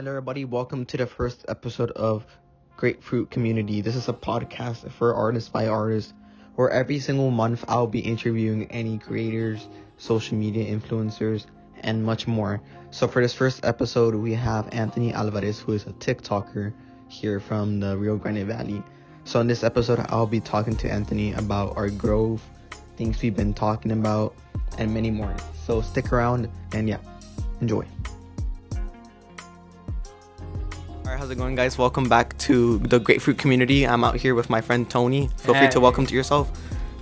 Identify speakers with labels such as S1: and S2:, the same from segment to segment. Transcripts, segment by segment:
S1: Hello, everybody. Welcome to the first episode of Grapefruit Community. This is a podcast for artists by artists, where every single month I'll be interviewing any creators, social media influencers, and much more. So, for this first episode, we have Anthony Alvarez, who is a TikToker here from the Rio Grande Valley. So, in this episode, I'll be talking to Anthony about our growth, things we've been talking about, and many more. So, stick around and yeah, enjoy. How's it going, guys? Welcome back to the Grapefruit community. I'm out here with my friend Tony. Feel free to welcome to yourself.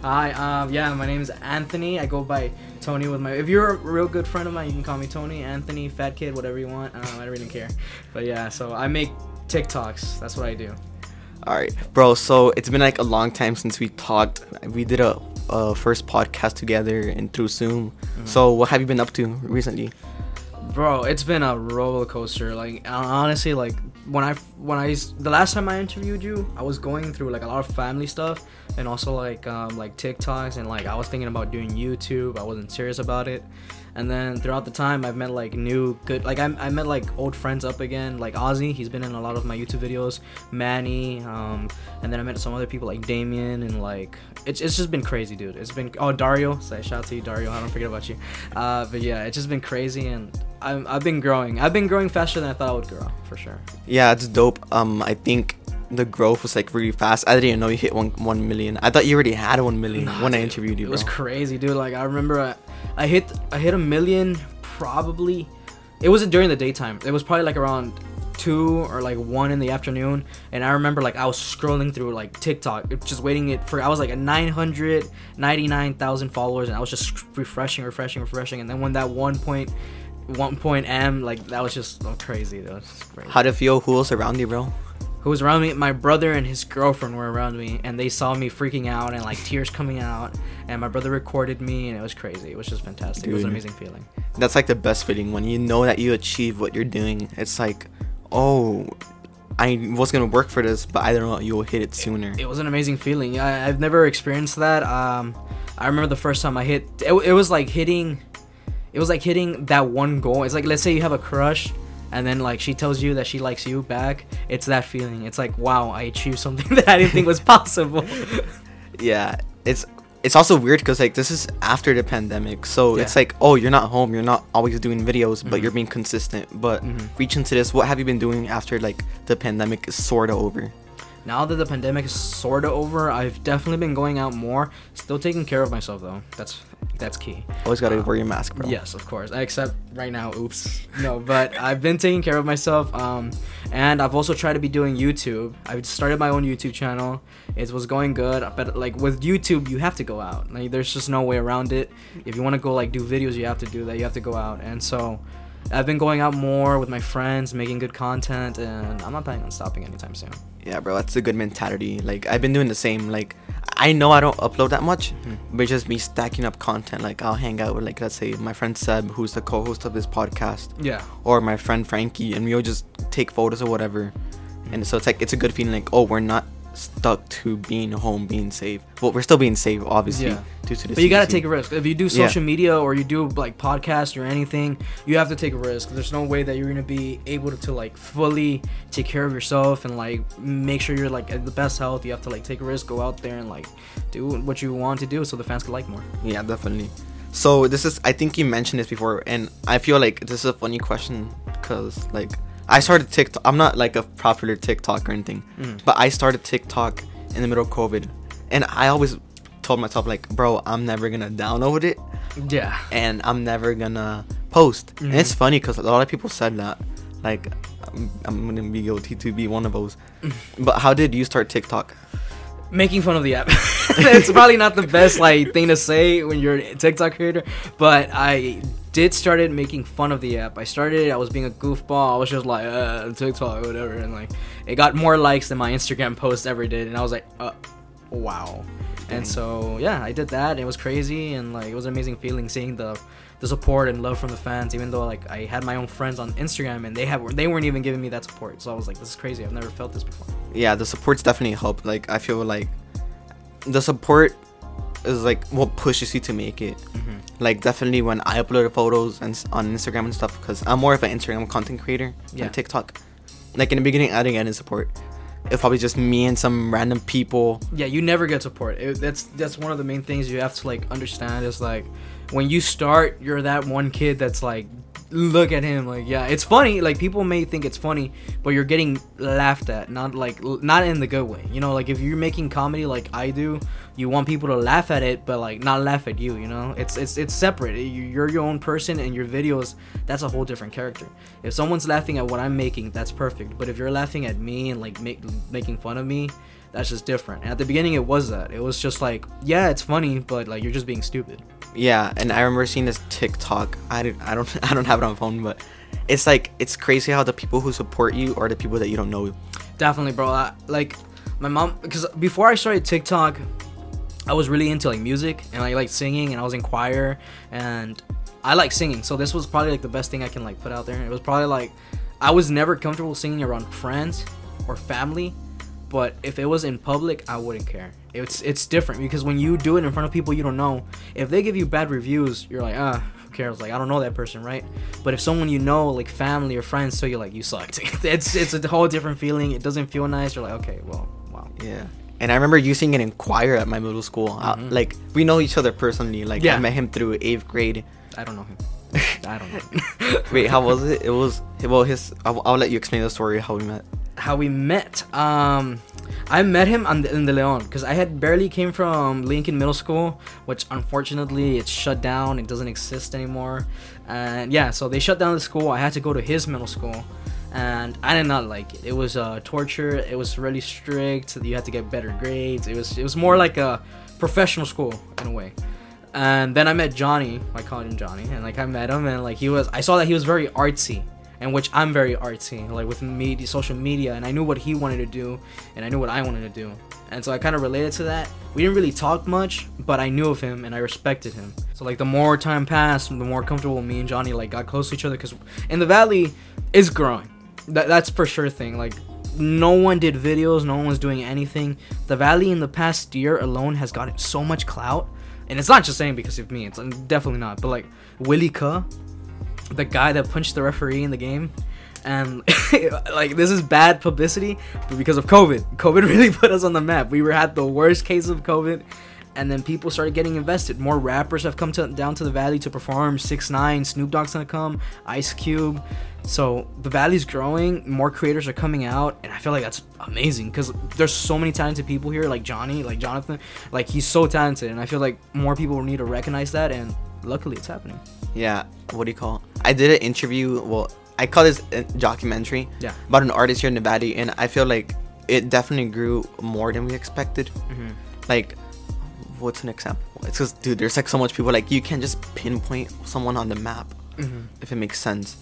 S2: Hi, um, yeah, my name's Anthony. I go by Tony with my. If you're a real good friend of mine, you can call me Tony, Anthony, Fat Kid, whatever you want. Um, I don't really care. But yeah, so I make TikToks. That's what I do.
S1: Alright, bro. So it's been like a long time since we talked. We did a, a first podcast together and through Zoom.
S2: Mm-hmm.
S1: So what have you been up to recently?
S2: Bro, it's been a roller coaster. Like honestly, like when I when I the last time I interviewed you, I was going through like a lot of family stuff and also like um, like TikToks and like I was thinking about doing YouTube. I wasn't serious about it. And then throughout the time, I've met like new good like I, I met like old friends up again, like Ozzy. He's been in a lot of my YouTube videos. Manny, um, and then I met some other people like Damien and like it's, it's just been crazy, dude. It's been oh Dario. Say shout out to you, Dario. I don't forget about you. Uh, but yeah, it's just been crazy and I'm, I've been growing. I've been growing faster than I thought I would grow, for sure.
S1: Yeah, it's dope. Um, I think the growth was like really fast. I didn't even know you hit one one million. I thought you already had one million
S2: Nah,
S1: when I interviewed you,
S2: It
S1: bro.
S2: was crazy, dude. Like I remember, I, I hit I hit a million probably. It wasn't during the daytime. It was probably like around two or like one in the afternoon. And I remember like I was scrolling through like TikTok, just waiting it for. I was like at nine hundred ninety nine thousand followers, and I was just refreshing, refreshing, refreshing. And then when that one point, one point M, like that was just oh, crazy. That was just crazy.
S1: How'd it feel? Who else around you, bro?
S2: who was around me my brother and his girlfriend were around me and they saw me freaking out and like tears coming out and my brother recorded me and it was crazy it was just fantastic it was an amazing feeling
S1: That's like the best feeling when you know that you achieve what you're doing. It's like, oh, I was gonna work for this, but I don't know you'll hit it sooner.
S2: it was an amazing feeling I, i've never experienced that um i remember the first time i hit it, it was like hitting it was like hitting that one goal. It's like let's say you have a crush and then like she tells you that she likes you back. It's that feeling. It's like wow i achieved something that i didn't think was possible.
S1: Yeah it's it's also weird because like this is after the pandemic. So it's like oh you're not home. You're not always doing videos but
S2: Mhm.
S1: you're being consistent. But
S2: Mhm.
S1: reaching to this what have you been doing after like the pandemic is sort of over?
S2: Now that the pandemic is sort of over, I've definitely been going out more. Still taking care of myself though. That's that's key.
S1: always gotta
S2: Uh,
S1: wear your mask bro
S2: Yes, of course. Except right now, oops. No, but I've been taking care of myself. Um, and I've also tried to be doing YouTube. I started my own YouTube channel. It was going good, but like with YouTube, you have to go out. Like there's just no way around it. If you want to go like do videos, you have to do that. You have to go out. And so. I've been going out more with my friends, making good content, and I'm not planning on stopping anytime soon.
S1: yeah bro that's a good mentality like i've been doing the same like i know i don't upload that much
S2: Mhm.
S1: but it's just me stacking up content like i'll hang out with like let's say my friend seb who's the co-host of this podcast
S2: Yeah.
S1: or my friend frankie and we'll just take photos or whatever and so it's like it's a good feeling like oh we're not stuck to being home being safe well we're still being safe obviously
S2: Yeah.
S1: due to the
S2: But you gotta take a risk. If you do
S1: Yeah.
S2: social media or you do like podcast or anything, you have to take a risk. There's no way that you're gonna be able to, to like fully take care of yourself and like make sure you're like at the best health. You have to like take a risk, go out there and like do what you want to do so the fans can like more.
S1: Yeah, definitely. So this is I think you mentioned this before and I feel like this is a funny question cuz like I started TikTok I'm not like a popular TikTok or anything,
S2: Mm.
S1: but I started TikTok in the middle of COVID and I always told myself like, bro, I'm never to download it
S2: Yeah.
S1: and I'm never to post. And it's
S2: Mhm.
S1: funny cuz a lot of people said that like I'm, I'm to be guilty to be one of those. but how did you start TikTok?
S2: making fun of the app. it's probably not the best like thing to say when you're a TikTok creator, but I did started making fun of the app. I started. I was being a goofball. I was just like uh, TikTok, whatever, and like it got more likes than my Instagram post ever did, and I was like, uh, wow.
S1: Dang.
S2: And so yeah, I did that. It was crazy, and like it was an amazing feeling seeing the the support and love from the fans. Even though like I had my own friends on Instagram and they have they weren't even giving me that support. So I was like, this is crazy. I've never felt this before.
S1: yeah the support's definitely helped like i feel like the support is like what pushes you to make it.
S2: Mhm.
S1: Like definitely when I upload photos and on Instagram and stuff, because I'm more of an Instagram content creator
S2: Yeah.
S1: than TikTok. Like in the beginning, I didn't get any support. It's probably just me and some random people.
S2: Yeah, you never get support. It, that's that's one of the main things you have to like understand is like when you start, you're that one kid that's like, look at him, like yeah, it's funny. Like people may think it's funny, but you're getting laughed at, not like not in the good way. You know, like if you're making comedy like I do, you want people to laugh at it, but like not laugh at you. You know, it's it's it's separate. You- You're your own person, and your videos that's a whole different character. If someone's laughing at what I'm making, that's perfect. But if you're laughing at me and like make, making fun of me, that's just different. And at the beginning, it was that. It was just like, yeah, it's funny, but like you're just being stupid.
S1: Yeah, and I remember seeing this TikTok. I don't, I don't, I don't have it on phone, but it's like it's crazy how the people who support you are the people that you don't know.
S2: Definitely, bro. I, like my mom, because before I started TikTok, I was really into like music and I like singing, and I was in choir, and I like singing. So this was probably like the best thing I can like put out there. It was probably like I was never comfortable singing around friends or family, but if it was in public, I wouldn't care. It's it's different because when you do it in front of people you don't know, if they give you bad reviews, you're like, ah, who cares? Like I don't know that person, right? But if someone you know, like family or friends, so you're like, you sucked. it's it's a whole different feeling. It doesn't feel nice. You're like, okay, well, wow.
S1: Yeah. And I remember using an in choir at my middle school. Uh,
S2: Mhm.
S1: like we know each other personally. Like
S2: Yeah.
S1: I met him through eighth grade.
S2: I don't know him. I don't know.
S1: Wait, how was it? It was well. His. I'll, I'll let you explain the story how we met.
S2: How we met. Um, I met him on the, in the Leon because I had barely came from Lincoln Middle School, which unfortunately it's shut down. It doesn't exist anymore. And yeah, so they shut down the school. I had to go to his middle school, and I did not like it. It was uh, torture. It was really strict. You had to get better grades. It was it was more like a professional school in a way. And then I met Johnny. I called him Johnny, and like I met him, and like he was. I saw that he was very artsy, and which I'm very artsy, like with media, social media, and I knew what he wanted to do, and I knew what I wanted to do, and so I kind of related to that. We didn't really talk much, but I knew of him and I respected him. So like the more time passed, the more comfortable me and Johnny like got close to each other, because in the valley is growing. That that's for sure thing. Like no one did videos, no one was doing anything. The valley in the past year alone has gotten so much clout. And it's not just saying because of me, it's uh, definitely not. But like Willie Ka, the guy that punched the referee in the game, and like this is bad publicity, but because of COVID, COVID really put us on the map. We were at the worst case of COVID, and then people started getting invested. More rappers have come to, down to the valley to perform. Six Nine, Snoop Dogg's gonna come, Ice Cube. So the valley's growing. More creators are coming out, and I feel like that's amazing because there's so many talented people here, like Johnny, like Jonathan. Like he's so talented, and I feel like more people need to recognize that. And luckily, it's happening.
S1: Yeah. What do you call? I did an interview. Well, I call this a documentary.
S2: Yeah.
S1: About an artist here in Nevada, and I feel like it definitely grew more than we expected.
S2: Mhm.
S1: Like, what's an example? It's just, dude, there's like so much people. Like, you can't just pinpoint someone on the map,
S2: Mhm.
S1: if it makes sense.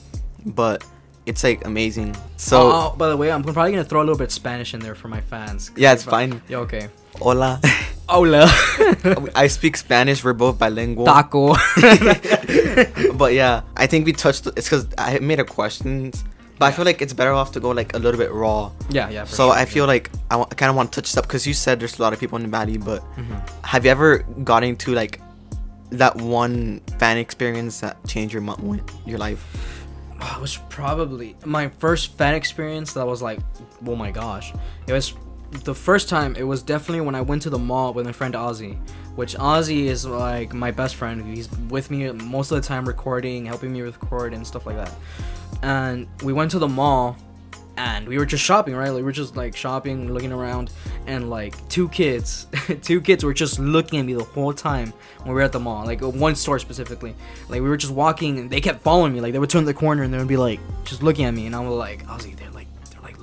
S1: But it's like amazing. So
S2: oh, by the way, I'm probably gonna throw a little bit Spanish in there for my fans.
S1: yeah, it's fine.
S2: Yeah, okay.
S1: Hola.
S2: Hola.
S1: I speak Spanish. We're both bilingual.
S2: Taco.
S1: but yeah, I think we touched. It's because I made a questions, but I feel like it's better off to go like a little bit raw.
S2: yeah, yeah.
S1: So
S2: sure,
S1: I
S2: yeah.
S1: feel like I, kind of want to touch this up because you said there's a lot of people in the valley, but
S2: Mhm.
S1: have you ever gotten to like that one fan experience that changed your mo- your life?
S2: it was probably my first fan experience that was like oh my gosh it was the first time it was definitely when i went to the mall with my friend ozzy which ozzy is like my best friend. He's with me most of the time recording helping me record and stuff like that. And we went to the mall and we were just shopping right? Like we were just like shopping looking around and like two kids two kids were just looking at me the whole time when we were at the mall like one store specifically. Like we were just walking and they kept following me. Like they would turn the corner and they would be like just looking at me and i was like like they're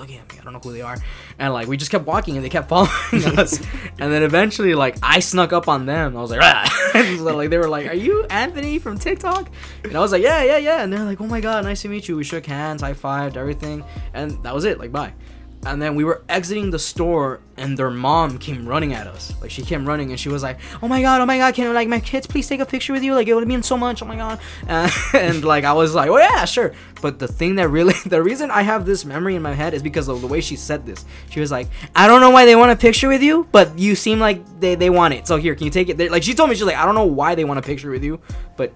S2: looking at me i don't know who they are. And like we just kept walking and they kept following us. And then eventually like i snuck up on them. I was like ah. so, like they were like are you anthony from tiktok? And i was like yeah yeah yeah. And they're like oh my god nice to meet you. We shook hands high-fived everything. And that was it like bye and then we were exiting the store and their mom came running at us. Like she came running and she was like oh my god oh my god can like my kids please take a picture with you? Like it would mean so much oh my god. Uh, and like i was like oh yeah sure. But the thing that really the reason i have this memory in my head is because of the way she said this. She was like i don't know why they want a picture with you but you seem like they, they want it. So here can you take it? They're, like she told me she's like i don't know why they want a picture with you but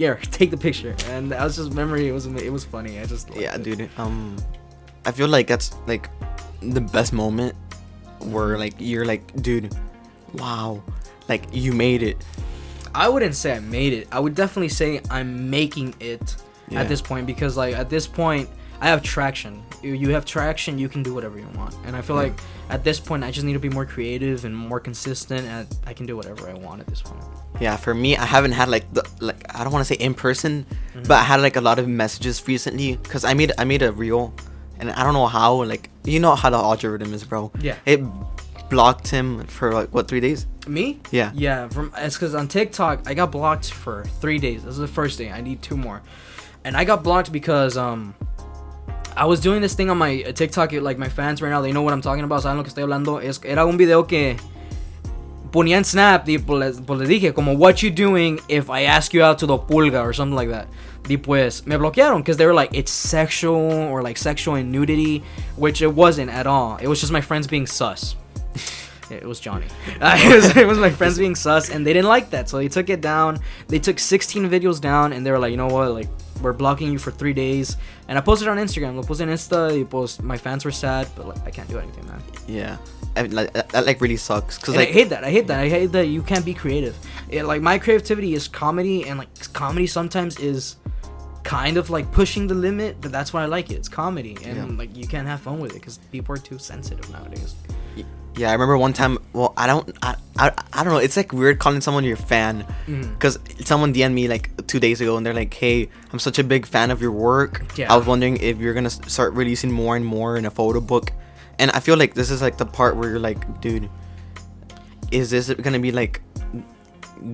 S2: yeah take the picture. And that was just memory. It was it was funny. I just
S1: Yeah,
S2: it.
S1: dude. Um, I feel like that's like the best moment where like you're like, dude, wow, like you made it.
S2: I wouldn't say I made it. I would definitely say I'm making it
S1: Yeah.
S2: at this point because like at this point I have traction. You, have traction, you can do whatever you want. And I feel
S1: Yeah.
S2: like at this point I just need to be more creative and more consistent and I can do whatever I want at this point.
S1: Yeah, for me, I haven't had like the like I don't want to say in person,
S2: Mm-hmm.
S1: but I had like a lot of messages recently because I made I made a reel, and I don't know how like you know how the algorithm is, bro.
S2: Yeah.
S1: It blocked him for like what three days?
S2: Me?
S1: Yeah.
S2: Yeah, from it's cuz on TikTok I got blocked for 3 days. This is the first day. I need two more. And I got blocked because um I was doing this thing on my uh, TikTok, like my fans right now, they know what I'm talking about, saben lo que estoy hablando. Es, era un video que ponía en Snap y pues pues les dije como what you doing if I ask you out to the pulga or something like that. Y pues me bloquearon because they were like it's sexual or like sexual and nudity, which it wasn't at all. It was just my friends being sus. It was Johnny. Uh, it, was, it was my friends being sus, and they didn't like that, so they took it down. They took 16 videos down, and they were like, you know what, like we're blocking you for three days. And I posted on Instagram. Lo puse en Insta. Y pues my fans were sad, but like I can't do anything, man.
S1: Yeah, I, like that, that like really sucks because like
S2: I hate that. I hate that. I hate that you can't be creative. It, like my creativity is comedy, and like comedy sometimes is kind of like pushing the limit, but that's why I like it. It's comedy, and
S1: Yeah.
S2: like you can't have fun with it because people are too sensitive nowadays.
S1: Yeah, I remember one time. Well, I don't, I, I, I don't know. It's like weird calling someone your fan,
S2: mm-hmm.
S1: because someone DM'd me like two days ago, and they're like, "Hey, I'm such a big fan of your work.
S2: Yeah.
S1: I was wondering if you're gonna start releasing more and more in a photo book." And I feel like this is like the part where you're like, "Dude, is this gonna be like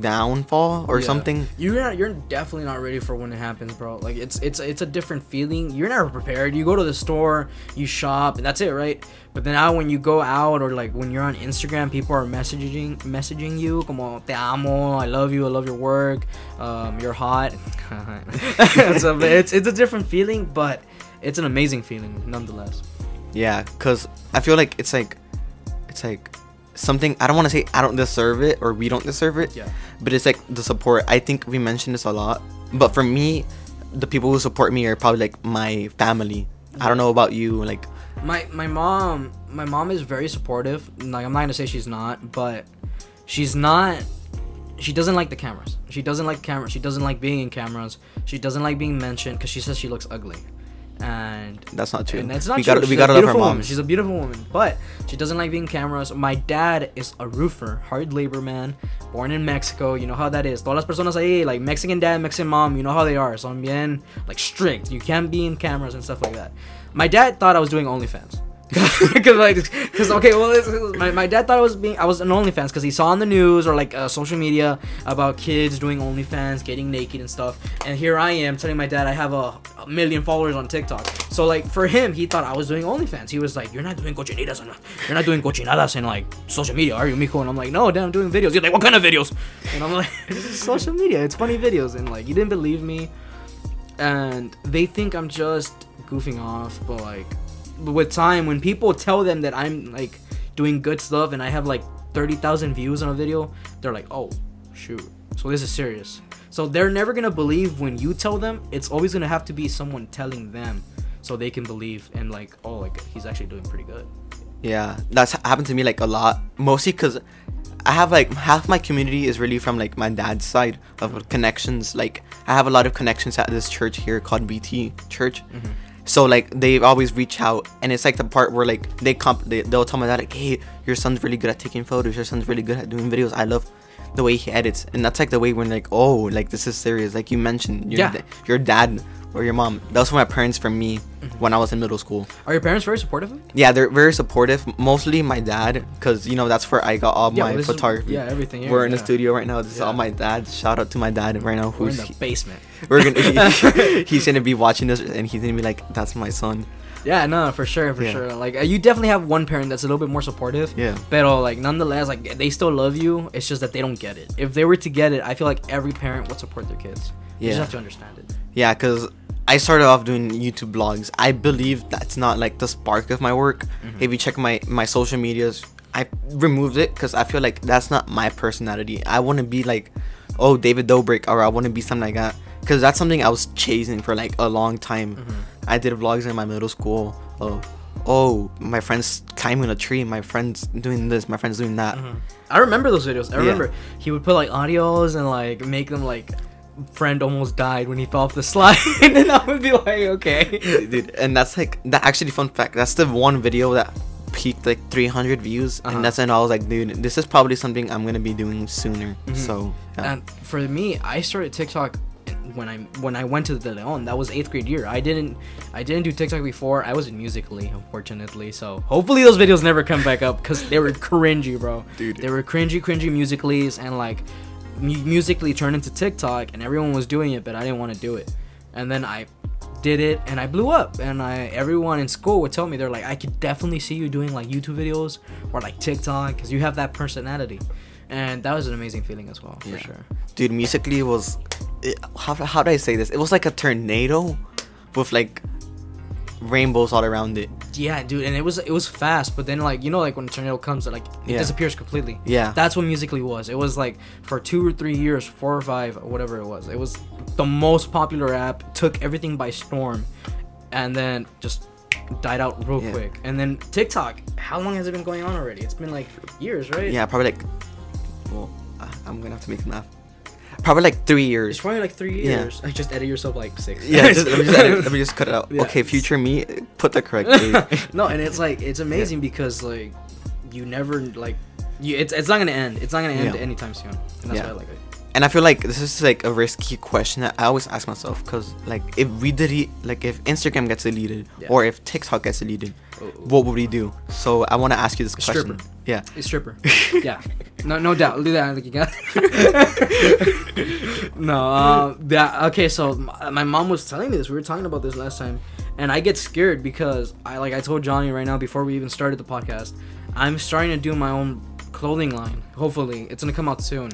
S1: downfall or
S2: Yeah.
S1: something?"
S2: You're not. You're definitely not ready for when it happens, bro. Like it's it's it's a different feeling. You're never prepared. You go to the store, you shop, and that's it, right? But then now when you go out or like when you're on Instagram, people are messaging messaging you como te amo, I love you, I love your work, um, you're hot. so it's it's a different feeling, but it's an amazing feeling nonetheless.
S1: Yeah, cause I feel like it's like, it's like something. I don't want to say I don't deserve it or we don't deserve it.
S2: Yeah.
S1: But it's like the support. I think we mentioned this a lot. But for me, the people who support me are probably like my family. I don't know about you. Like,
S2: my my mom my mom is very supportive like i'm not gonna say she's not but she's not she doesn't like the cameras she doesn't like cameras she doesn't like being in cameras she doesn't like being mentioned because she says she looks ugly and
S1: that's not true.
S2: and that's not
S1: we
S2: true. She's
S1: we
S2: a
S1: gotta love our
S2: beautiful woman. She's a beautiful woman, but she doesn't like being cameras. My dad is a roofer, hard labor man, born in Mexico. You know how that is. Todas las personas ahí, like Mexican dad, Mexican mom, you know how they are. So I'm bien like strict. You can't be in cameras and stuff like that. My dad thought I was doing OnlyFans. Cause like, cause okay, well, it's, my, my dad thought I was being I was an OnlyFans because he saw on the news or like uh, social media about kids doing OnlyFans, getting naked and stuff. And here I am telling my dad I have a, a million followers on TikTok. So like for him, he thought I was doing OnlyFans. He was like, "You're not doing cochinitas, and you're not doing cochinadas in like social media, are you, mijo?" And I'm like, "No, dad, I'm doing videos." He's like, "What kind of videos?" And I'm like, "This is social media. It's funny videos." And like, he didn't believe me, and they think I'm just goofing off, but like with time when people tell them that I'm like doing good stuff and I have like 30,000 views on a video, they're like, "Oh, shoot. So this is serious." So they're never going to believe when you tell them. It's always going to have to be someone telling them so they can believe and like, "Oh, like he's actually doing pretty good."
S1: Yeah, that's happened to me like a lot. Mostly because I have like half my community is really from like my dad's side of connections. Like I have a lot of connections at this church here called BT Church. Mm-hmm. So like they always reach out, and it's like the part where like they comp they, they'll tell my dad like, hey, your son's really good at taking photos. Your son's really good at doing videos. I love the way he edits, and that's like the way when like oh like this is serious. Like you mentioned, your,
S2: Yeah.
S1: da- your dad or your mom. That was my parents for me mm-hmm. when I was in middle school.
S2: Are your parents very supportive?
S1: Yeah, they're very supportive. Mostly my dad, because you know that's where I got all
S2: Yeah,
S1: my
S2: this is-
S1: photography.
S2: yeah, everything here,
S1: We're in the
S2: yeah.
S1: studio right now. This is all my dad. Shout out to my dad right now.
S2: We're in the basement.
S1: we're gonna he- he's gonna be watching this and he's gonna be like, "That's my son."
S2: Yeah, no, for sure, for
S1: Yeah.
S2: sure. Like uh, you definitely have one parent that's a little bit more supportive.
S1: Yeah.
S2: But like nonetheless, like they still love you. It's just that they don't get it. If they were to get it, I feel like every parent would support their kids.
S1: Yeah.
S2: You just have to understand it.
S1: Yeah, because I started off doing YouTube vlogs. I believe that's not like the spark of my work.
S2: Mm-hmm.
S1: If you check my my social medias, I removed it because I feel like that's not my personality. I want to be like, oh David Dobrik, or I want to be something like that. Because that's something I was chasing for like a long time.
S2: Mm-hmm.
S1: I did vlogs in my middle school. Oh, oh, my friend's climbing a tree. My friend's doing this. My friend's doing that.
S2: I remember those videos. I
S1: Yeah.
S2: remember he would put like audios and like make them like friend almost died when he fell off the slide, and I would be like, okay.
S1: dude and that's like that actually fun fact that's the one video that peaked like 300 views
S2: Uh-huh.
S1: and that's when i was like dude this is probably something i'm gonna be doing sooner
S2: Mm-hmm.
S1: so yeah.
S2: And for me, I started TikTok when I when I went to the Leon. That was eighth grade year. I didn't I didn't do TikTok before. I was in Musically, unfortunately. So hopefully those videos never come back up because they were cringy, bro.
S1: Dude.
S2: they were cringy, cringy Musicallys, and like mu- Musically turned into TikTok, and everyone was doing it, but I didn't want to do it. And then I did it, and I blew up. And I everyone in school would tell me they're like, I could definitely see you doing like YouTube videos or like TikTok because you have that personality. And that was an amazing feeling as well, for
S1: Yeah.
S2: sure.
S1: dude musically was it, how, how do i say this it was like a tornado with like rainbows all around it
S2: Yeah, dude, and it was it was fast, but then like you know like when a tornado comes, it like it
S1: Yeah.
S2: disappears completely.
S1: Yeah.
S2: that's what musically was. It was like for two or three years, four or five, whatever it was. It was the most popular app. Took everything by storm, and then just died out real
S1: Yeah.
S2: quick. And then TikTok. How long has it been going on already? It's been like years, right?
S1: yeah probably like well uh, i'm gonna have to make the math probably like three
S2: It's
S1: years
S2: probably like three
S1: Yeah.
S2: years. I just edit yourself like six.
S1: yeah just, let, me just edit, let me just cut it out
S2: Yeah.
S1: okay future me put the correct date
S2: no, and it's like it's amazing because like you never like you it's it's not gonna end. It's not gonna end
S1: Yeah.
S2: anytime soon. And that's
S1: Yeah.
S2: why I like it.
S1: And I feel like this is like a risky question that I always ask myself because like if we delete like if Instagram gets deleted
S2: Yeah.
S1: or if TikTok gets deleted,
S2: Oh.
S1: what would we do? So I want to ask you this question.
S2: Stripper.
S1: Yeah.
S2: A stripper. yeah. No, no doubt. Do that. Like you got. no. Um. That. Okay. So my, my mom was telling me this. We were talking about this last time, and I get scared because I like I told Johnny right now before we even started the podcast. I'm starting to do my own clothing line. Hopefully, it's gonna come out soon.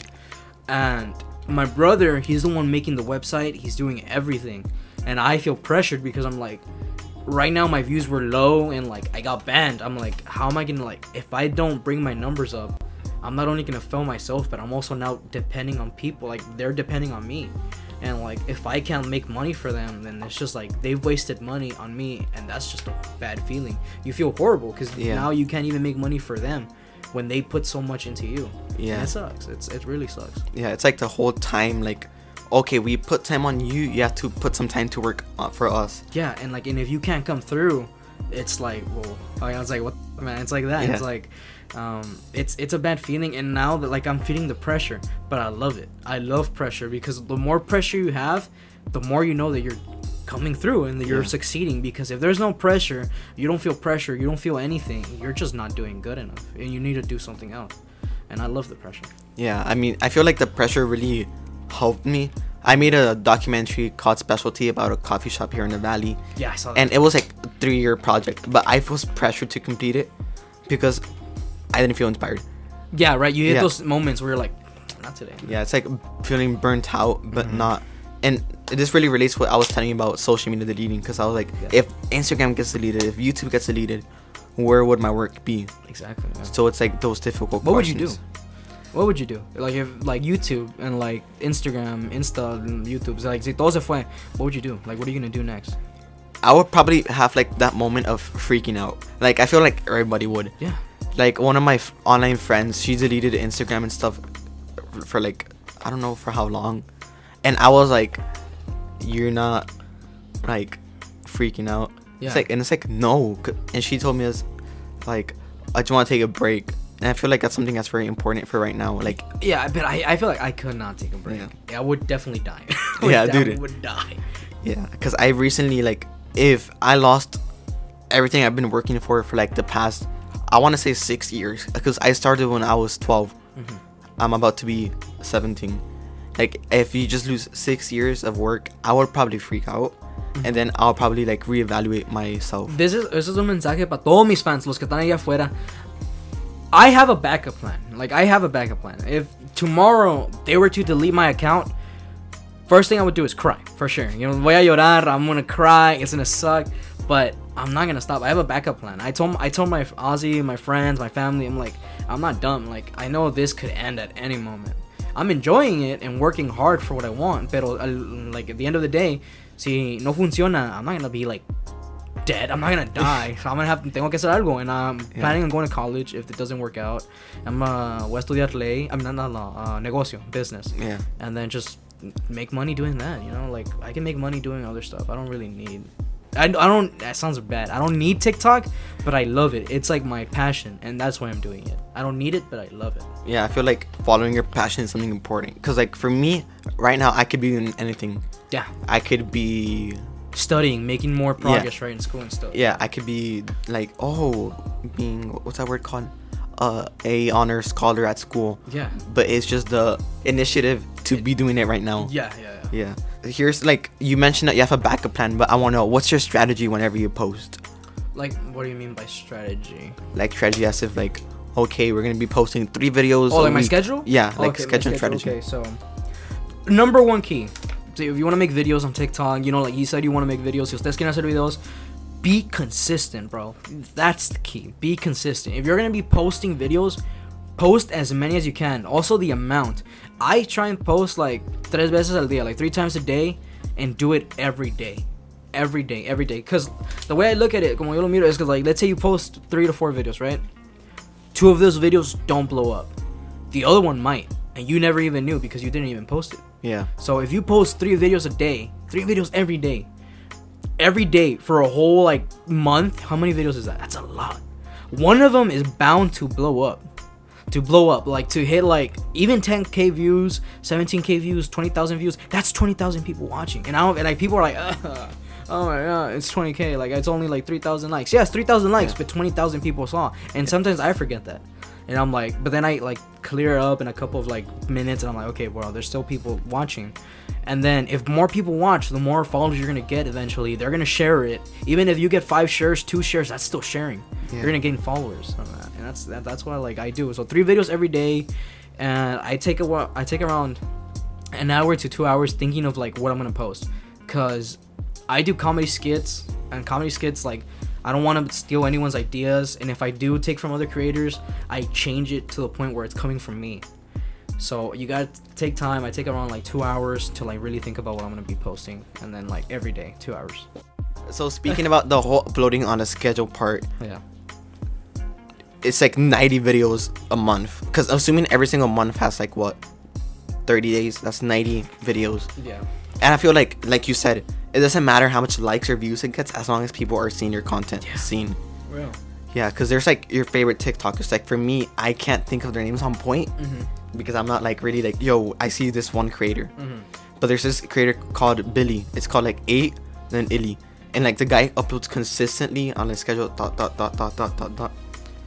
S2: And my brother, he's the one making the website. He's doing everything, and I feel pressured because I'm like, right now my views were low and like I got banned. I'm like, how am I gonna like if I don't bring my numbers up, I'm not only gonna fail myself, but I'm also now depending on people. Like they're depending on me. And like if I can't make money for them, then it's just like they've wasted money on me and that's just a bad feeling. You feel horrible because
S1: Yeah.
S2: now you can't even make money for them when they put so much into you.
S1: Yeah.
S2: And it sucks. It's it really sucks.
S1: Yeah. It's like the whole time like, okay, we put time on you. You have to put some time to work uh, for us.
S2: Yeah, and like, and if you can't come through, it's like, well, I was like, what, man? It's like that.
S1: Yeah.
S2: It's like, um, it's it's a bad feeling, and now that like I'm feeling the pressure, but I love it. I love pressure because the more pressure you have, the more you know that you're coming through and you're
S1: Yeah.
S2: succeeding. Because if there's no pressure, you don't feel pressure, you don't feel anything. You're just not doing good enough, and you need to do something else. And I love the pressure.
S1: Yeah. I mean, I feel like the pressure really helped me. I made a documentary called Specialty about a coffee shop here in the valley.
S2: Yeah, I saw that.
S1: and it was like a three year project but i was pressured to complete it because i didn't feel inspired
S2: yeah, right. You hit
S1: Yeah.
S2: those moments where you're like, not today.
S1: yeah it's like feeling burnt out but
S2: Mm-hmm.
S1: not and this really relates to what i was telling you about social media deleting because i was like
S2: Yeah.
S1: if instagram gets deleted if youtube gets deleted where would my work be
S2: Exactly. yeah.
S1: so it's like those difficult
S2: What would you do? What would you do? Like if like YouTube and like Instagram, Insta and YouTube, like si todo se fue, what would you do? Like what are you gonna do next?
S1: i would probably have like that moment of freaking out like i feel like everybody would
S2: Yeah.
S1: like one of my f- online friends she deleted instagram and stuff for like i don't know for how long and i was like you're not like freaking out
S2: Yeah.
S1: it's like and it's like no and she told me it's like i just want to take a break and i feel like that's something that's very important for right now like
S2: Yeah, but I, I feel like I could not take a break.
S1: Yeah.
S2: I would definitely die.
S1: Yeah,
S2: I
S1: dude.
S2: would die.
S1: yeah because i recently like if i lost everything i've been working for for like the past i want to say six years because i started when i was 12
S2: Mhm.
S1: i'm about to be 17 like if you just lose six years of work i would probably freak out and then I'll probably like reevaluate myself.
S2: This is, this is un mensaje para todos mis fans, los que están allá afuera. I have a backup plan. Like, I have a backup plan. If tomorrow they were to delete my account, first thing I would do is cry, for sure. You know, voy a llorar, I'm gonna cry, it's gonna suck, but I'm not gonna stop. I have a backup plan. I told I told my Ozzy, my friends, my family, I'm like, I'm not dumb. Like, I know this could end at any moment. I'm enjoying it and working hard for what I want, pero like at the end of the day, si no funciona, I'm not gonna be like dead. I'm not gonna die. so I'm gonna have tengo que hacer algo, and I'm
S1: Yeah.
S2: planning on going to college if it doesn't work out. I'm uh, voy a estudiar ley. I'm not, not law, uh, negocio, business,
S1: Yeah.
S2: and then just make money doing that. You know, like I can make money doing other stuff. I don't really need. I, I don't. That sounds bad. I don't need TikTok, but I love it. It's like my passion, and that's why I'm doing it. I don't need it, but I love it.
S1: Yeah, I feel like following your passion is something important. Cause like for me, right now I could be in anything.
S2: Yeah,
S1: I could be,
S2: studying, making more progress right in school and stuff.
S1: yeah, I could be like, oh, being what's that word called? Uh, a honor scholar at school.
S2: Yeah.
S1: But it's just the initiative to be doing it right now.
S2: Yeah, yeah, yeah.
S1: Here's like you mentioned that you have a backup plan, but I want to know what's your strategy whenever you post.
S2: Like, what do you mean by strategy?
S1: Like strategy as if like, okay, we're gonna be posting three videos.
S2: Oh,
S1: a
S2: like my schedule?
S1: Yeah, oh, like
S2: Okay,
S1: schedule and
S2: schedule,
S1: strategy.
S2: Okay, so number one key. So if you want to make videos on TikTok, you know, like you said, you want to make videos. Si ustedes quieren hacer videos, be consistent, bro. That's the key. Be consistent. If you're gonna be posting videos, post as many as you can. Also, the amount. I try and post like tres veces al día, like three times a day, and do it every day. Every day, every day. Cause the way I look at it, como yo lo miro, is cause like let's say you post three to four videos, right? Two of those videos don't blow up. The other one might, and you never even knew because you didn't even post it.
S1: Yeah.
S2: So if you post three videos a day, three videos every day, every day for a whole like month, how many videos is that? That's a lot. One of them is bound to blow up. To blow up, like to hit like even 10k views, 17k views, 20,000 views. That's 20,000 people watching, and I don't and like people are like, "Ugh, oh my god, it's 20k. Like it's only like 3,000 likes. Yes, 3,000 likes, but 20,000 people saw. And sometimes I forget that, and I'm like, but then I like clear up in a couple of like minutes, and I'm like, okay, well, there's still people watching. And then if more people watch, the more followers you're gonna get eventually. They're gonna share it. Even if you get five shares, two shares, that's still sharing.
S1: Yeah.
S2: You're gonna gain followers from that, and that's that, that's what like I do. So three videos every day, and I take a while. I take around an hour to two hours thinking of like what I'm gonna post, cause I do comedy skits and comedy skits like. I don't want to steal anyone's ideas, and if I do take from other creators, I change it to the point where it's coming from me. So you gotta take time. I take around like two hours to like really think about what I'm gonna be posting, and then like every day, two hours.
S1: So speaking about the whole uploading on a schedule part,
S2: Yeah.
S1: It's like 90 videos a month. Cause assuming every single month has like what, 30 days. That's 90 videos.
S2: Yeah.
S1: And I feel like, like you said, it doesn't matter how much likes or views it gets as long as people are seeing your content.
S2: Yeah.
S1: Seen.
S2: Real.
S1: Yeah, because there's like your favorite TikTokers. Like for me, I can't think of their names on point
S2: Mm-hmm.
S1: because I'm not like really like, yo, I see this one creator.
S2: Mm-hmm.
S1: But there's this creator called Billy. It's called like eight, then Illy. And like the guy uploads consistently on a schedule. Dot dot dot dot dot dot dot.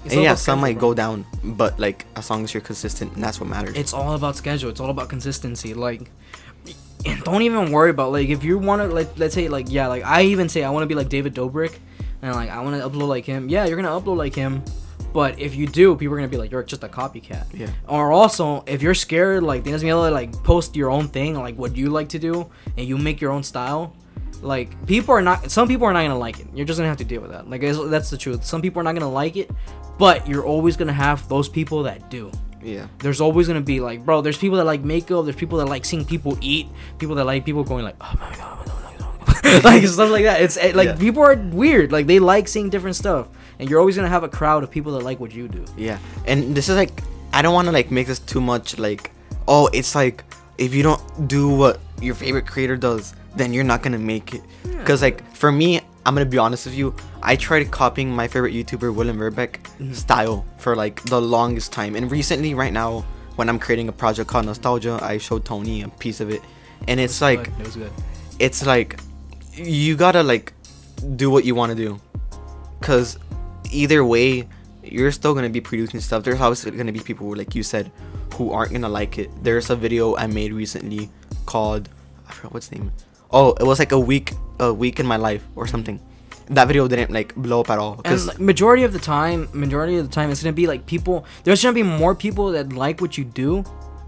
S2: It's
S1: And yeah, some
S2: schedule,
S1: might
S2: bro.
S1: go down, but like as long as you're consistent, and that's what matters.
S2: It's all about schedule. It's all about consistency. Like, and don't even worry about like if you want to like let's say like yeah like I even say I want to be like David Dobrik, and like I want to upload like him. Yeah, you're gonna upload like him, but if you do, people are gonna be like you're just a copycat.
S1: Yeah.
S2: Or also, if you're scared, like tienes miedo to like post your own thing, like what you like to do, and you make your own style. Like people are not. Some people are not gonna like it. You're just gonna have to deal with that. Like that's the truth. Some people are not gonna like it, but you're always gonna have those people that do
S1: yeah.
S2: there's always gonna be like, bro. There's people that like makeup. There's people that like seeing people eat. People that like people going like, oh my god, my God, my God." like stuff like that. It's eh, like
S1: Yeah.
S2: people are weird. Like they like seeing different stuff, and you're always gonna have a crowd of people that like what you do.
S1: Yeah, and this is like I don't want to like make this too much like oh it's like if you don't do what your favorite creator does then you're not gonna make it
S2: Yeah.
S1: because like for me I'm gonna be honest with you I tried copying my favorite YouTuber Willem Verbeck
S2: Mm-hmm.
S1: style for like the longest time. And recently right now when I'm creating a project called Nostalgia I showed Tony a piece of it. And it's like
S2: it
S1: it's like you gotta like do what you want to do. Because either way you're still gonna be producing stuff. There's always gonna be people like you said who aren't gonna like it. There's a video i made recently called i forgot what's the name oh, it was like a week, a week in my life or something. That video didn't like blow up at all.
S2: And like, majority of the time, majority of the time, it's gonna be like people. There's gonna be more people that like what you do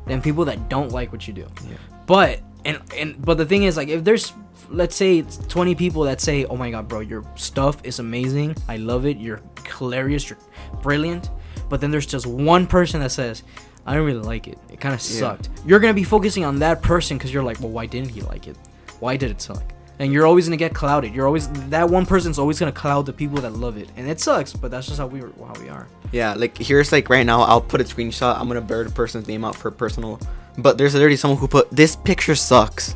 S2: than people that don't like what you do.
S1: Yeah.
S2: But and and but the thing is, like, if there's let's say it's 20 people that say, "Oh my god, bro, your stuff is amazing. I love it. You're hilarious. You're brilliant." But then there's just one person that says, "I don't really like it. It kind of
S1: Yeah.
S2: sucked." You're gonna be focusing on that person because you're like, "Well, why didn't he like it? Why did it suck?" And you're always gonna get clouded. You're always that one person's always gonna cloud the people that love it, and it sucks. But that's just how we how we are.
S1: Yeah, like here's like right now I'll put a screenshot. I'm gonna blur the person's name out for personal. But there's literally someone who put this picture sucks.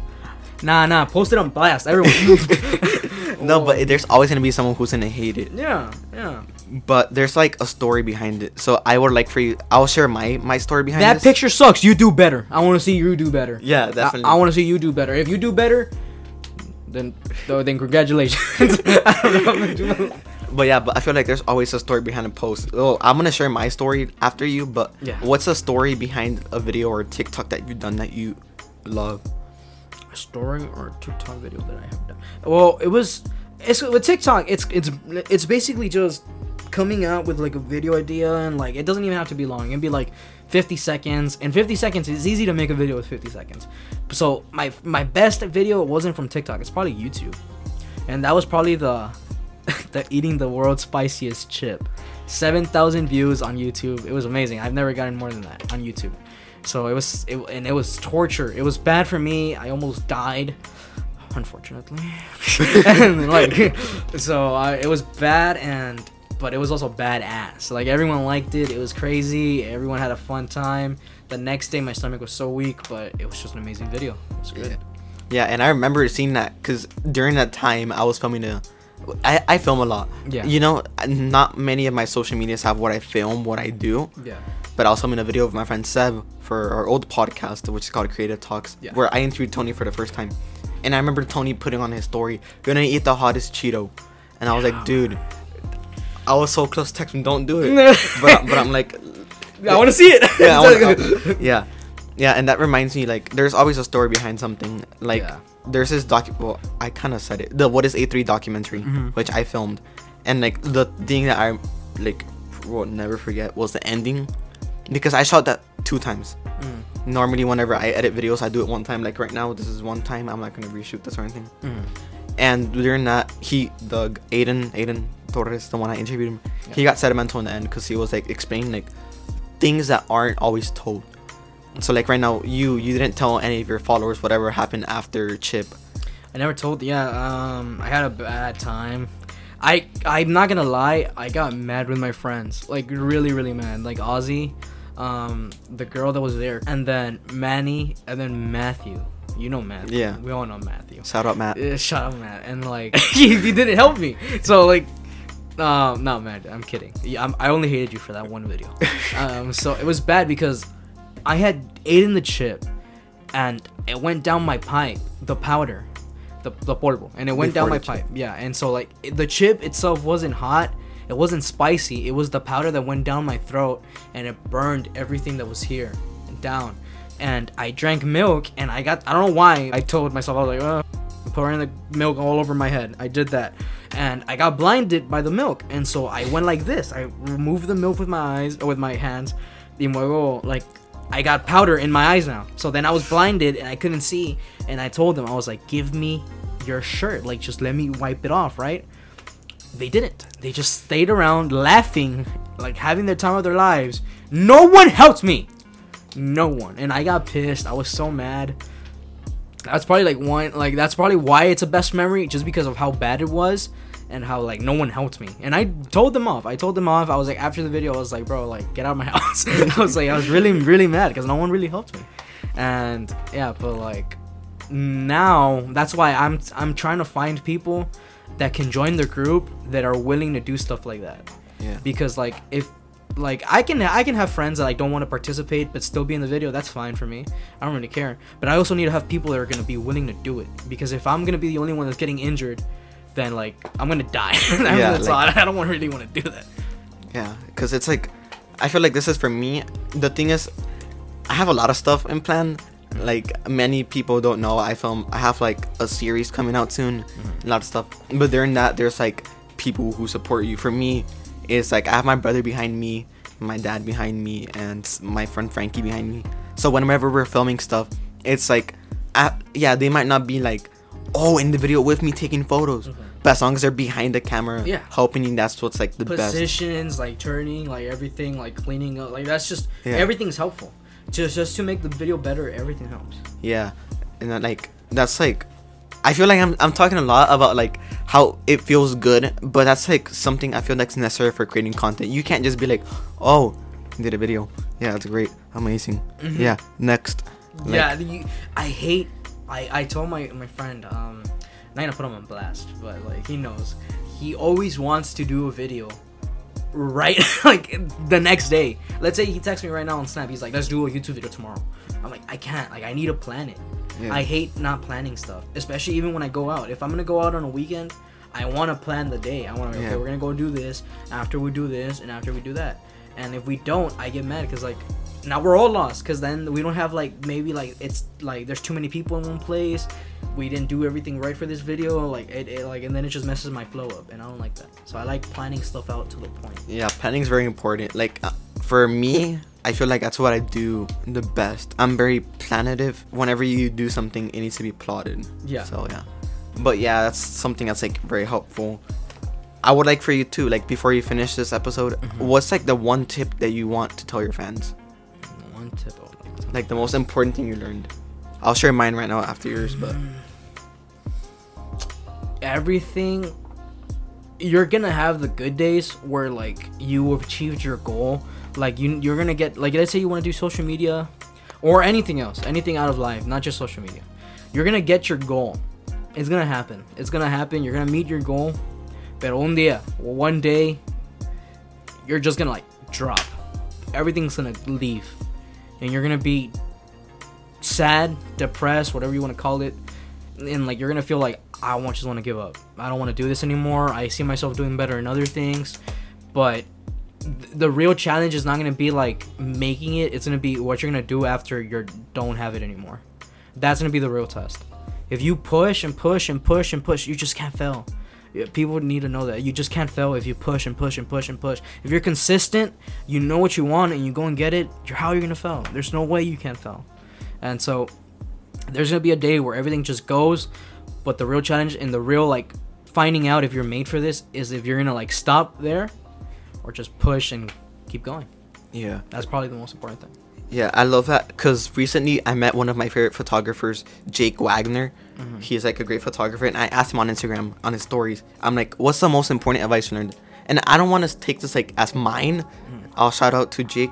S2: Nah, nah. Post it on blast, everyone.
S1: No, but oh. there's always gonna be someone who's gonna hate it.
S2: yeah, yeah.
S1: But there's like a story behind it. So I would like for you. I'll share my my story behind
S2: That
S1: this.
S2: picture sucks. You do better. I want to see you do better.
S1: Yeah,
S2: I-
S1: definitely.
S2: I, want to see you do better. If you do better, then though, then congratulations. I.
S1: But yeah, but I feel like there's always a story behind a post. Oh, I'm gonna share my story after you. But
S2: Yeah.
S1: what's a story behind a video or a TikTok that you've done that you love?
S2: a story or a TikTok video that I have done. Well, it was it's with TikTok. It's it's it's basically just coming out with like a video idea and like it doesn't even have to be long. It'd be like 50 seconds. And 50 seconds is easy to make a video with 50 seconds. So my my best video wasn't from TikTok. It's probably YouTube, and that was probably the the eating the world's spiciest chip. 7,000 views on YouTube. It was amazing. I've never gotten more than that on YouTube. So it was, it, and it was torture. It was bad for me. I almost died, unfortunately. and like, so I, it was bad, and but it was also badass. Like everyone liked it. It was crazy. Everyone had a fun time. The next day, my stomach was so weak, but it was just an amazing video. It was good.
S1: Yeah, and I remember seeing that because during that time I was filming a. I, I film a lot.
S2: Yeah.
S1: You know, not many of my social medias have what I film, what I do.
S2: Yeah.
S1: But I was filming a video with my friend Seb for our old podcast, which is called Creative Talks,
S2: Yeah.
S1: where I interviewed Tony for the first time. And I remember Tony putting on his story, gonna eat the hottest Cheeto," and I was like, "Dude." I was so close to texting, "Don't do it," but but I'm like,
S2: I want to see it.
S1: yeah, I wanna- yeah, yeah, and that reminds me, like, there's always a story behind something. Like,
S2: Yeah.
S1: there's this doc. Well, I kind of said it. The What Is A3 documentary,
S2: Mhm.
S1: which I filmed, and like the thing that I like will never forget was the ending, because I shot that two times.
S2: Mm,
S1: Normally, whenever I edit videos, I do it one time. Like right now, this is one time. I'm not gonna reshoot this or anything.
S2: mm.
S1: And during that, he, the Aiden, Aiden Torres, the one I interviewed him, he got sentimental in the end because he was like explaining like things that aren't always told. So like right now, you you didn't tell any of your followers whatever happened after Chip.
S2: I never told. Yeah, um, I had a bad time. I I'm not gonna lie. I got mad with my friends, like really really mad. Like Ozzy, um, the girl that was there, and then Manny, and then Matthew. You know Matthew.
S1: Yeah.
S2: We all know Matthew.
S1: Shout out Matt.
S2: Uh, shut up, Matt. And like he, he didn't help me. So like, um, no, man, I'm kidding. Yeah, I'm, I only hated you for that one video. um, so it was bad because I had eaten the chip, and it went down my pipe, the powder, the the polvo, and it went
S1: Before
S2: down my pipe. Yeah, and so like it- the chip itself wasn't hot. It wasn't spicy. It was the powder that went down my throat, and it burned everything that was here and down. And I drank milk, and I got I don't know why. I told myself I was like, oh, pouring the milk all over my head. I did that, and I got blinded by the milk, and so I went like this. I removed the milk with my eyes or with my hands. Y luego, like I got powder in my eyes now. So then I was blinded and I couldn't see. And I told them I was like, "Give me your shirt. Like just let me wipe it off, right?" They didn't. They just stayed around laughing, like having their time of their lives. No one helped me. No one. And I got pissed. I was so mad. That's probably like one like that's probably why it's a best memory just because of how bad it was and how like no one helped me. And I told them off. I told them off. I was like after the video I was like, "Bro, like get out of my house." I was like I was really really mad cuz no one really helped me. And yeah, but like now that's why I'm I'm trying to find people that can join the group that are willing to do stuff like that
S1: Yeah.
S2: because like if like I can I can have friends that I don't want to participate but still be in the video that's fine for me I don't really care but I also need to have people that are gonna be willing to do it because if I'm gonna be the only one that's getting injured then like I'm gonna die
S1: Yeah,
S2: that's
S1: like-
S2: all. I don't want really want to do that
S1: Yeah, because it's like, I feel like this is for me. The thing is, I have a lot of stuff in plan, Like many people don't know, I film. I have like a series coming out soon,
S2: Mm-hmm.
S1: a lot of stuff. But during that, there's like people who support you. For me, it's like I have my brother behind me, my dad behind me, and my friend Frankie behind me. So whenever we're filming stuff, it's like, uh, yeah, they might not be like, oh, in the video with me taking photos. But as long as they're behind the camera,
S2: Mm-hmm. Yeah.
S1: helping you, that's what's like the best.
S2: positions, like turning, like everything, like cleaning up, like that's just
S1: Yeah.
S2: everything's helpful. Just just to make the video better, everything helps.
S1: Yeah, and like that's like, I feel like I'm I'm talking a lot about like how it feels good, but that's like something I feel that's necessary for creating content. You can't just be like, oh, did a video, yeah, that's great, amazing, yeah, next, Like,
S2: yeah, I hate. I I told my my friend, um, not gonna put him on blast, but like he knows, he always wants to do a video. Right, like the next day. Let's say he texts me right now on Snap. He's like, "Let's do a YouTube video tomorrow." I'm like, "I can't. Like, I need to plan it.
S1: Yeah.
S2: I hate not planning stuff, especially even when I go out. If I'm gonna go out on a weekend, I want to plan the day. I want to.
S1: Yeah.
S2: Okay, we're gonna go do this. After we do this, and after we do that. And if we don't, I get mad because like now we're all lost because then we don't have like maybe like it's like there's too many people in one place. We didn't do everything right for this video. Like it, it like and then it just messes my flow up, and I don't like that. So I like planning stuff out to the point.
S1: yeah, planning is very important. Like uh, for me, I feel like that's what I do the best. I'm very planative. Whenever you do something, it needs to be plotted.
S2: Yeah.
S1: So yeah, but yeah, that's something that's like very helpful. I would like for you too, like before you finish this episode,
S2: Mm-hmm.
S1: what's like the one tip that you want to tell your fans?
S2: One tip. Like
S1: Like the most important thing you learned. I'll share mine right now after yours, but
S2: everything you're gonna have the good days where like you achieved your goal like you you're gonna get like let's say you want to do social media or anything else anything out of life not just social media you're gonna get your goal. It's gonna happen. It's gonna happen. You're gonna meet your goal. But un día one day you're just gonna like drop. Everything's gonna leave. And you're gonna be sad depressed whatever you want to call it. And like you're gonna feel like I want just want to give up. I don't want to do this anymore. I see myself doing better in other things, but the real challenge is not gonna be like making it. It's gonna be what you're gonna do after you don't have it anymore. That's gonna be the real test. If you push and push and push and push, you just can't fail. People need to know that you just can't fail if you push and push and push and push. If you're consistent, you know what you want, and you go and get it. You're how you're gonna fail. There's no way you can't fail. And so there's gonna be a day where everything just goes but the real challenge and the real like finding out if you're made for this is if you're gonna like stop there or just push and keep going
S1: yeah.
S2: that's probably the most important thing
S1: Yeah, I love that because recently I met one of my favorite photographers, Jake Wagner.
S2: Mm-hmm.
S1: He's like a great photographer, and I asked him on Instagram on his stories. I'm like, "What's the most important advice you learned?" And I don't want to take this like as mine.
S2: Mm-hmm.
S1: I'll shout out to Jake,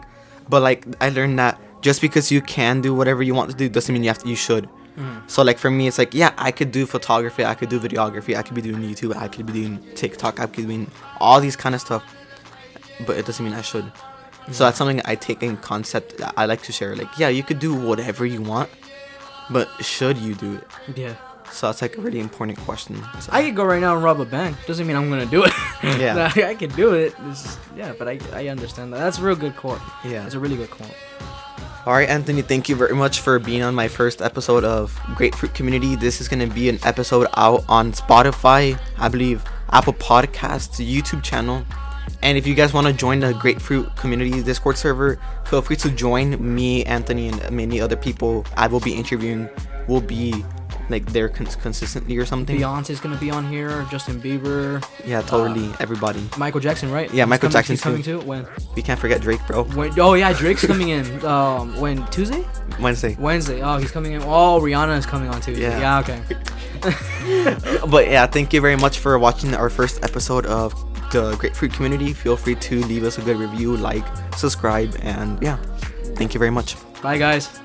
S1: but like I learned that just because you can do whatever you want to do doesn't mean you have to. You should.
S2: Mm-hmm.
S1: So like for me, it's like yeah, I could do photography, I could do videography, I could be doing YouTube, I could be doing TikTok, I could be doing all these kind of stuff, but it doesn't mean I should. So that's something I take in concept that I like to share. Like yeah, you could do whatever you want, but should you do it?
S2: yeah
S1: So that's like a really important question. So,
S2: i could go right now and rob a bank doesn't mean i'm gonna do it
S1: Yeah.
S2: i could do it It's yeah but I, I understand that that's a real good quote
S1: Yeah.
S2: it's a really good quote
S1: All right, Anthony, thank you very much for being on my first episode of Grapefruit Community. This is going to be an episode out on Spotify, I believe, Apple Podcasts, YouTube channel. And if you guys want to join the Grapefruit Community Discord server, feel free to join me, Anthony, and many other people I will be interviewing. Will be like there cons- consistently or something.
S2: beyonce's gonna be on here justin bieber
S1: Yeah, totally. everybody.
S2: michael jackson right
S1: Yeah,
S2: He's
S1: Michael Jackson
S2: he's coming too when
S1: We can't forget Drake, bro.
S2: when oh yeah drake's coming in um when tuesday
S1: Wednesday.
S2: Wednesday. Oh, he's coming in. Oh, Rihanna is coming on Tuesday.
S1: Yeah.
S2: Yeah. okay.
S1: but yeah, thank you very much for watching our first episode of the Grapefruit Community. Feel free to leave us a good review, like, subscribe, and yeah, thank you very much.
S2: Bye, guys.